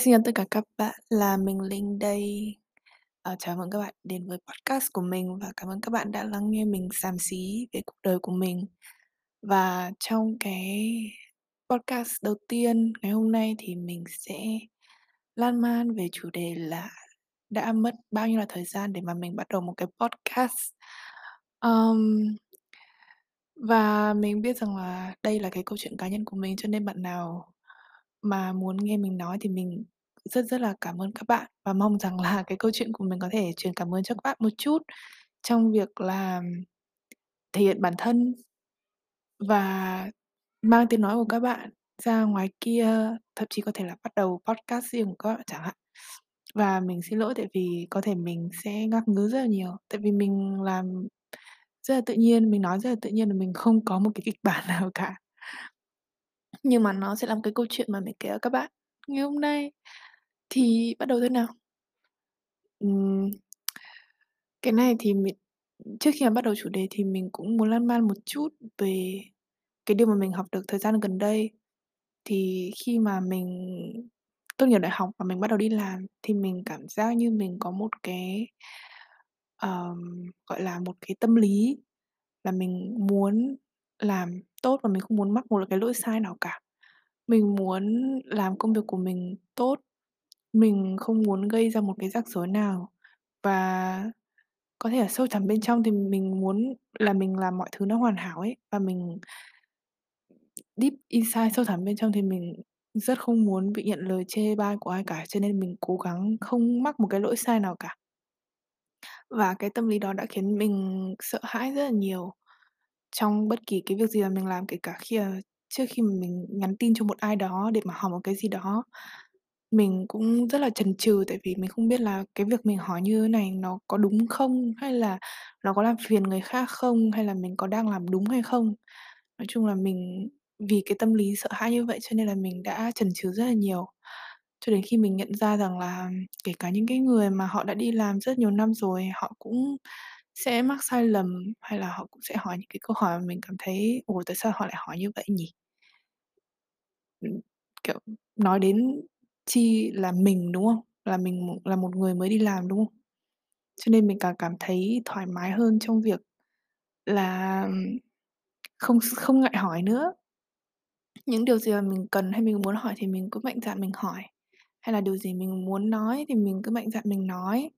xin chào tất cả các bạn, là mình Linh đây. Ờ, chào mừng các bạn đến với podcast của mình và cảm ơn các bạn đã lắng nghe mình xàm xí về cuộc đời của mình. Và trong cái podcast đầu tiên ngày hôm nay thì mình sẽ lan man về chủ đề là đã mất bao nhiêu là thời gian để mà mình bắt đầu một cái podcast. Um, và mình biết rằng là đây là cái câu chuyện cá nhân của mình cho nên bạn nào mà muốn nghe mình nói thì mình rất rất là cảm ơn các bạn và mong rằng là cái câu chuyện của mình có thể truyền cảm ơn cho các bạn một chút trong việc là thể hiện bản thân và mang tiếng nói của các bạn ra ngoài kia, thậm chí có thể là bắt đầu podcast riêng của các bạn chẳng hạn. Và mình xin lỗi tại vì có thể mình sẽ ngắc ngứ rất là nhiều, tại vì mình làm rất là tự nhiên, mình nói rất là tự nhiên là mình không có một cái kịch bản nào cả. Nhưng mà nó sẽ là một cái câu chuyện mà mình kể cho các bạn ngày hôm nay. Thì bắt đầu thế nào. Ừm. Cái này thì mình trước khi mà bắt đầu chủ đề thì mình cũng muốn lan man một chút về cái điều mà mình học được thời gian gần đây. Thì khi mà mình tốt nghiệp đại học và mình bắt đầu đi làm thì mình cảm giác như mình có một cái, um, gọi là, một cái tâm lý là mình muốn làm tốt và mình không muốn mắc một cái lỗi sai nào cả. Mình muốn làm công việc của mình tốt, mình không muốn gây ra một cái rắc rối nào. Và có thể ở sâu thẳm bên trong thì mình muốn là mình làm mọi thứ nó hoàn hảo ấy, và mình deep inside, sâu thẳm bên trong thì mình rất không muốn bị nhận lời chê bai của ai cả, cho nên mình cố gắng không mắc một cái lỗi sai nào cả. Và cái tâm lý đó đã khiến mình sợ hãi rất là nhiều trong bất kỳ cái việc gì mà mình làm, kể cả khi là trước khi mà mình nhắn tin cho một ai đó để mà hỏi một cái gì đó. Mình cũng rất là chần chừ tại vì mình không biết là cái việc mình hỏi như thế này nó có đúng không? Hay là nó có làm phiền người khác không? Hay là mình có đang làm đúng hay không? Nói chung là mình vì cái tâm lý sợ hãi như vậy cho nên là mình đã chần chừ rất là nhiều. Cho đến khi mình nhận ra rằng là kể cả những cái người mà họ đã đi làm rất nhiều năm rồi, họ cũng sẽ mắc sai lầm, hay là họ cũng sẽ hỏi những cái câu hỏi mà mình cảm thấy "Ồ, tại sao họ lại hỏi như vậy nhỉ?" Ừm, kiểu, nói đến chi là mình, đúng không? Là mình một là một người mới đi làm, đúng không? Cho nên mình càng cảm thấy thoải mái hơn trong việc là không s không ngại hỏi nữa. Những điều gì mà mình cần hay mình muốn hỏi thì mình cứ mạnh dạn mình hỏi, hay là điều gì mình muốn nói thì mình cứ mạnh dạn mình nói,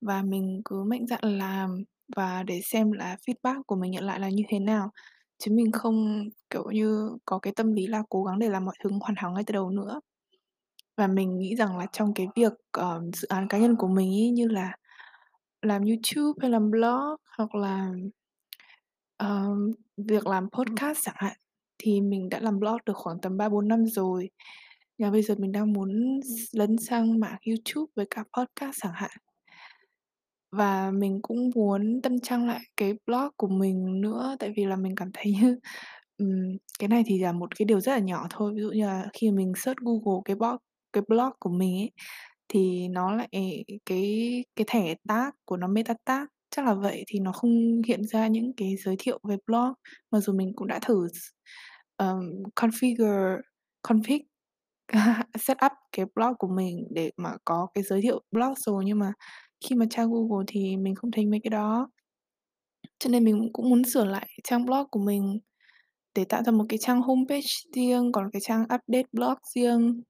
và mình cứ mạnh dạn làm và để xem là feedback của mình nhận lại là như thế nào. Chứ mình không, kiểu như, có cái tâm lý là cố gắng để làm mọi thứ hoàn hảo ngay từ đầu nữa. Và mình nghĩ rằng là trong cái việc, ờ, dự án cá nhân của mình ấy, như là làm YouTube hay làm blog hoặc là, ờm, việc làm podcast chẳng hạn, thì mình đã làm blog được khoảng tầm 3-4 năm rồi. Và bây giờ mình đang muốn s lấn sang mảng YouTube với cả podcast chẳng hạn. Và mình cũng muốn tân trang lại cái blog của mình nữa, tại vì là mình cảm thấy như, ừm, cái này thì là một cái điều rất là nhỏ thôi. Ví dụ như là khi mình search Google cái blog cái blog của mình ấy, thì nó lại cái cái thẻ tag của nó meta tag, chắc là vậy, thì nó không hiện ra những cái giới thiệu về blog. Mặc dù mình cũng đã thử s ờm, configure config set up cái blog của mình để mà có cái giới thiệu blog rồi, nhưng mà khi mà tra Google thì mình không thấy mấy cái đó. Cho nên mình cũng muốn sửa lại trang blog của mình để tạo ra một cái trang homepage riêng, còn cái trang update blog riêng.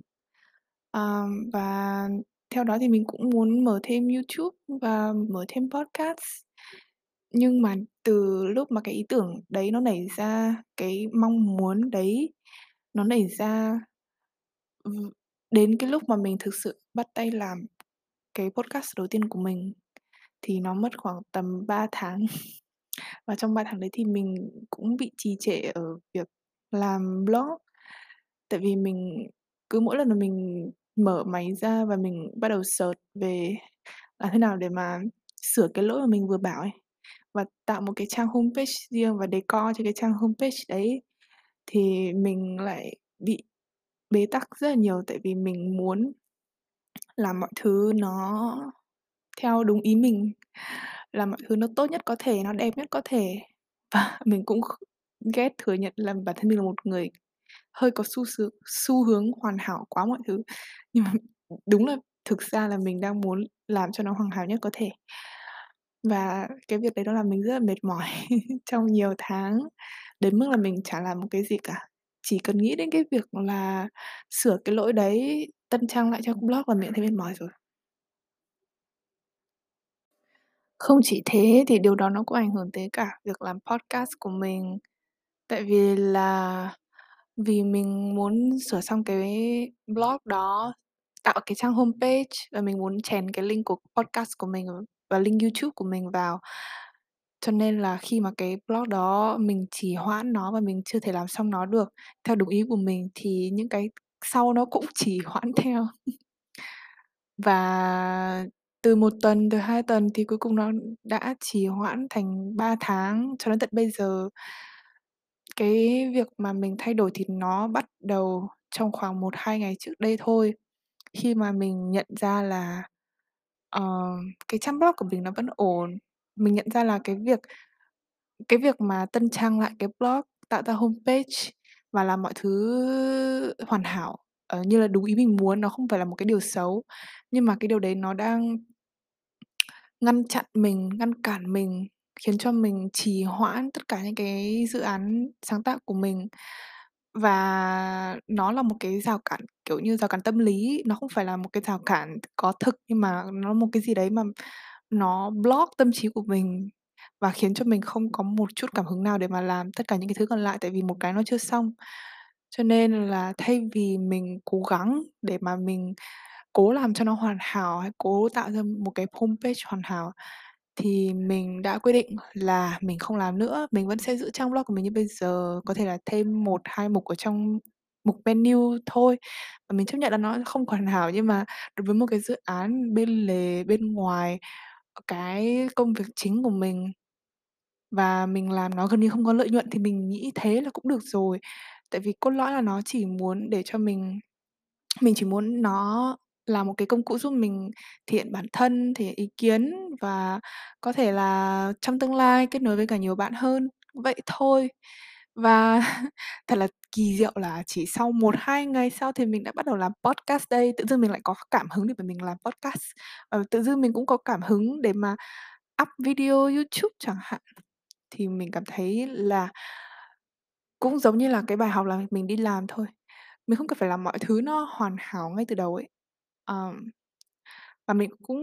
Ờm, và theo đó thì mình cũng muốn mở thêm YouTube và mở thêm podcast. Nhưng mà từ lúc mà cái ý tưởng đấy nó nảy ra, cái mong muốn đấy nó nảy ra, ừm, đến cái lúc mà mình thực sự bắt tay làm cái podcast đầu tiên của mình thì nó mất khoảng tầm 3 tháng. Và trong 3 tháng đấy thì mình cũng bị trì trệ ở việc làm blog. Tại vì mình cứ mỗi lần mà mình mở máy ra và mình bắt đầu search về làm thế nào để mà sửa cái lỗi mà mình vừa bảo ấy, và tạo một cái trang homepage riêng và decor cho cái trang homepage đấy, thì mình lại bị bế tắc rất là nhiều. Tại vì mình muốn làm mọi thứ nó theo đúng ý mình, làm mọi thứ nó tốt nhất có thể, nó đẹp nhất có thể. Và mình cũng ghét thừa nhận là bản thân mình là một người hơi có xu xhướng xu hướng hoàn hảo quá mọi thứ. Nhưng mà đúng là thực ra là mình đang muốn làm cho nó hoàn hảo nhất có thể. Và cái việc đấy nó làm mình rất là mệt mỏi trong nhiều tháng, đến mức là mình chả làm một cái gì cả. Chỉ cần nghĩ đến cái việc là sửa cái lỗi đấy, tân trang lại trang blog mình đã thấy mệt mỏi rồi. Không chỉ thế thì điều đó nó cũng ảnh hưởng tới cả việc làm podcast của mình. Tại vì là vì mình muốn sửa xong cái blog đó, tạo cái trang homepage và mình muốn chèn cái link của podcast của mình và link YouTube của mình vào. Cho nên là khi mà cái blog đó mình trì hoãn nó và mình chưa thể làm xong nó được theo đúng ý của mình thì những cái sau nó cũng chỉ hoãn theo. Và từ một tuần, từ hai tuần thì cuối cùng nó đã trì hoãn thành 3 tháng cho đến tận bây giờ. Cái việc mà mình thay đổi thì nó bắt đầu trong khoảng 1-2 ngày trước đây thôi, khi mà mình nhận ra là, uh, cái trang blog của mình nó vẫn ổn. Mình nhận ra là cái việc cái việc mà tân trang lại cái blog, tạo ra homepage và làm mọi thứ hoàn hảo, ờ, như là đúng ý mình muốn, nó không phải là một cái điều xấu. Nhưng mà cái điều đấy nó đang ngăn chặn mình, ngăn cản mình, khiến cho mình trì hoãn tất cả những cái dự án sáng tạo của mình. Và nó là một cái rào cản, kiểu như, rào cản tâm lý, nó không phải là một cái rào cản có thực, nhưng mà nó một cái gì đấy mà nó block tâm trí của mình và khiến cho mình không có một chút cảm hứng nào để mà làm tất cả những cái thứ còn lại, tại vì một cái nó chưa xong. Cho nên là thay vì mình cố gắng để mà mình cố làm cho nó hoàn hảo hay cố tạo ra một cái homepage hoàn hảo, thì mình đã quyết định là mình không làm nữa, mình vẫn sẽ giữ trang blog của mình như bây giờ, có thể là thêm 1-2 mục ở trong mục menu thôi. Và mình chấp nhận là nó không hoàn hảo nhưng mà đối với một cái dự án bên lề, bên ngoài, cái công việc chính của mình và mình làm nó gần như không có lợi nhuận thì mình nghĩ thế là cũng được rồi. Tại vì cốt lõi là nó chỉ muốn để cho mình mình chỉ muốn nó là một cái công cụ giúp mình thể hiện bản thân, thể hiện ý kiến và có thể là trong tương lai kết nối với cả nhiều bạn hơn, vậy thôi. Và thật là kỳ diệu là chỉ sau 1-2 ngày sau thì mình đã bắt đầu làm podcast đây, tự dưng mình lại có cảm hứng để mà mình làm podcast. Ờ, tự dưng mình cũng có cảm hứng để mà up video YouTube chẳng hạn. Thì mình cảm thấy là cũng giống như là cái bài học là mình đi làm thôi. Mình không cần phải làm mọi thứ nó hoàn hảo ngay từ đầu ấy. Ờm. Và mình cũng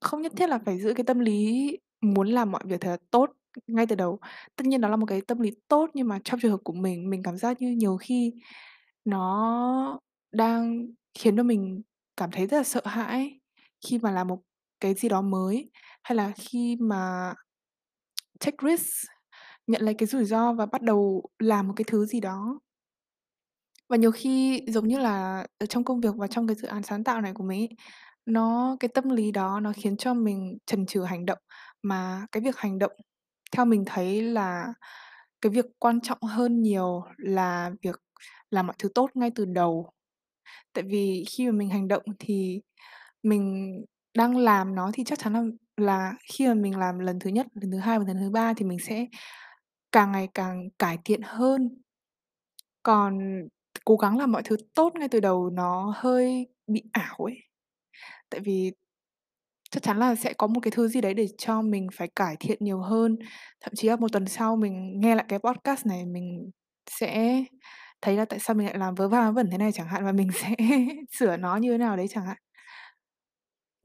không nhất thiết là phải giữ cái tâm lý muốn làm mọi việc thật là tốt ngay từ đầu. Tất nhiên đó là một cái tâm lý tốt, nhưng mà trong trường hợp của mình, mình cảm giác như nhiều khi nó đang khiến cho mình cảm thấy rất là sợ hãi khi mà làm một cái gì đó mới, hay là khi mà take risk, nhận lấy cái rủi ro và bắt đầu làm một cái thứ gì đó. Và nhiều khi, giống như là, ở trong công việc và trong cái dự án sáng tạo này của mình ấy, nó cái tâm lý đó nó khiến cho mình chần chừ hành động. Mà cái việc hành động theo mình thấy là cái việc quan trọng hơn nhiều là việc làm mọi thứ tốt ngay từ đầu. Tại vì khi mà mình hành động thì mình đang làm nó thì chắc chắn là là khi mà mình làm lần thứ nhất, lần thứ hai và lần thứ ba thì mình sẽ càng ngày càng cải thiện hơn. Còn cố gắng làm mọi thứ tốt ngay từ đầu nó hơi bị ảo ấy. Tại vì chắc chắn là sẽ có một cái thứ gì đấy để cho mình phải cải thiện nhiều hơn. Thậm chí là một tuần sau mình nghe lại cái podcast này, mình sẽ thấy là tại sao mình lại làm vớ va vớ vẩn thế này chẳng hạn, và mình sẽ sửa nó như thế nào đấy chẳng hạn.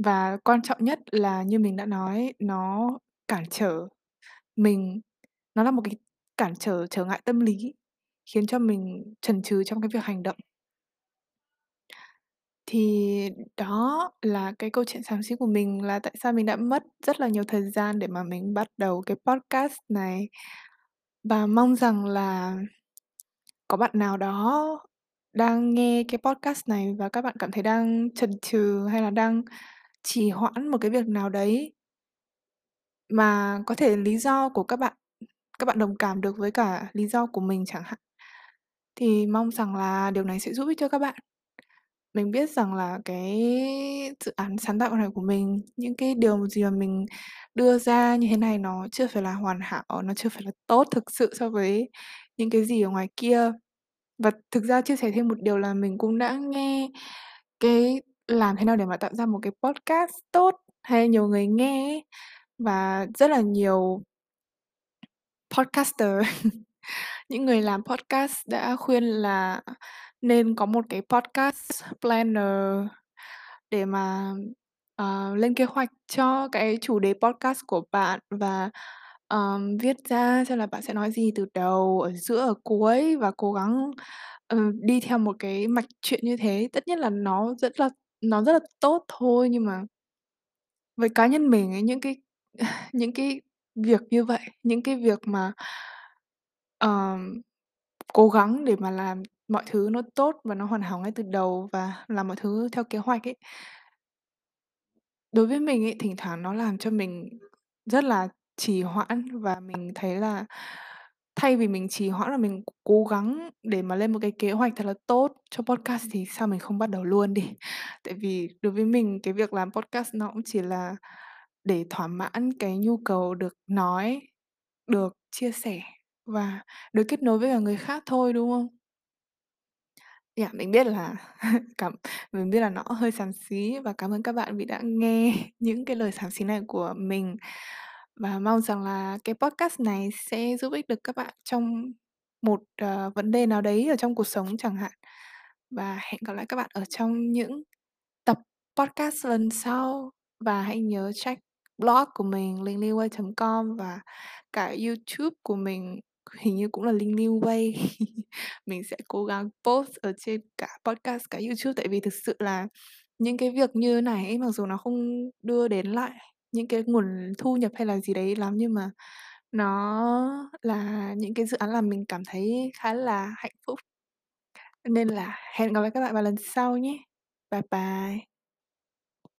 Và quan trọng nhất là như mình đã nói, nó cản trở mình, nó là một cái cản trở trở ngại tâm lý, khiến cho mình chần chừ trong cái việc hành động. Thì đó là cái câu chuyện xàm xí của mình là tại sao mình đã mất rất là nhiều thời gian để mà mình bắt đầu cái podcast này. Và mong rằng là có bạn nào đó đang nghe cái podcast này và các bạn cảm thấy đang chần chừ hay là đang trì hoãn một cái việc nào đấy mà có thể lý do của các bạn các bạn đồng cảm được với cả lý do của mình chẳng hạn. Thì mong rằng là điều này sẽ giúp ích cho các bạn. Mình biết rằng là cái dự án sáng tạo này của mình, những cái điều gì mà mình đưa ra như thế này nó chưa phải là hoàn hảo, nó chưa phải là tốt thực sự so với những cái gì ở ngoài kia. Và thực ra chia sẻ thêm một điều là mình cũng đã nghe cái làm thế nào để mà tạo ra một cái podcast tốt hay nhiều người nghe ấy. Và rất là nhiều podcaster, những người làm podcast đã khuyên là nên có một cái podcast planner để mà, ờ, lên kế hoạch cho cái chủ đề podcast của bạn và, ờm, viết ra xem là bạn sẽ nói gì từ đầu, ở giữa, ở cuối và cố gắng, ờ, đi theo một cái mạch truyện như thế. Tất nhiên là nó rất là nó rất là tốt thôi, nhưng mà với cá nhân mình ấy, những cái những cái việc như vậy, những cái việc mà ờm, cố gắng để mà làm mọi thứ nó tốt và nó hoàn hảo ngay từ đầu và làm mọi thứ theo kế hoạch ấy đối với mình ấy, thỉnh thoảng nó làm cho mình rất là trì hoãn và mình thấy là thay vì mình trì hoãn là mình cố gắng để mà lên một cái kế hoạch thật là tốt cho podcast thì sao mình không bắt đầu luôn đi. Tại vì đối với mình cái việc làm podcast nó cũng chỉ là để thỏa mãn cái nhu cầu được nói, được chia sẻ và được kết nối với cả người khác thôi, đúng không? Yeah, mình biết là cảm mình biết là nó hơi xàm xí và cảm ơn các bạn vì đã nghe những cái lời xàm xí này của mình. Và mong rằng là cái podcast này sẽ giúp ích được các bạn trong một, ờ, vấn đề nào đấy ở trong cuộc sống chẳng hạn. Và hẹn gặp lại các bạn ở trong những tập podcast lần sau. Và hãy nhớ check blog của mình linhliway.com và cả YouTube của mình hình như cũng là Linh new Way. Mình sẽ cố gắng post ở trên cả podcast cả YouTube, tại vì thực sự là những cái việc như thế này ấy, mặc dù nó không đưa đến lại những cái nguồn thu nhập hay là gì đấy lắm, nhưng mà nó là những cái dự án làm mình cảm thấy khá là hạnh phúc. Nên là hẹn gặp lại các bạn vào lần sau nhé. Bye bye.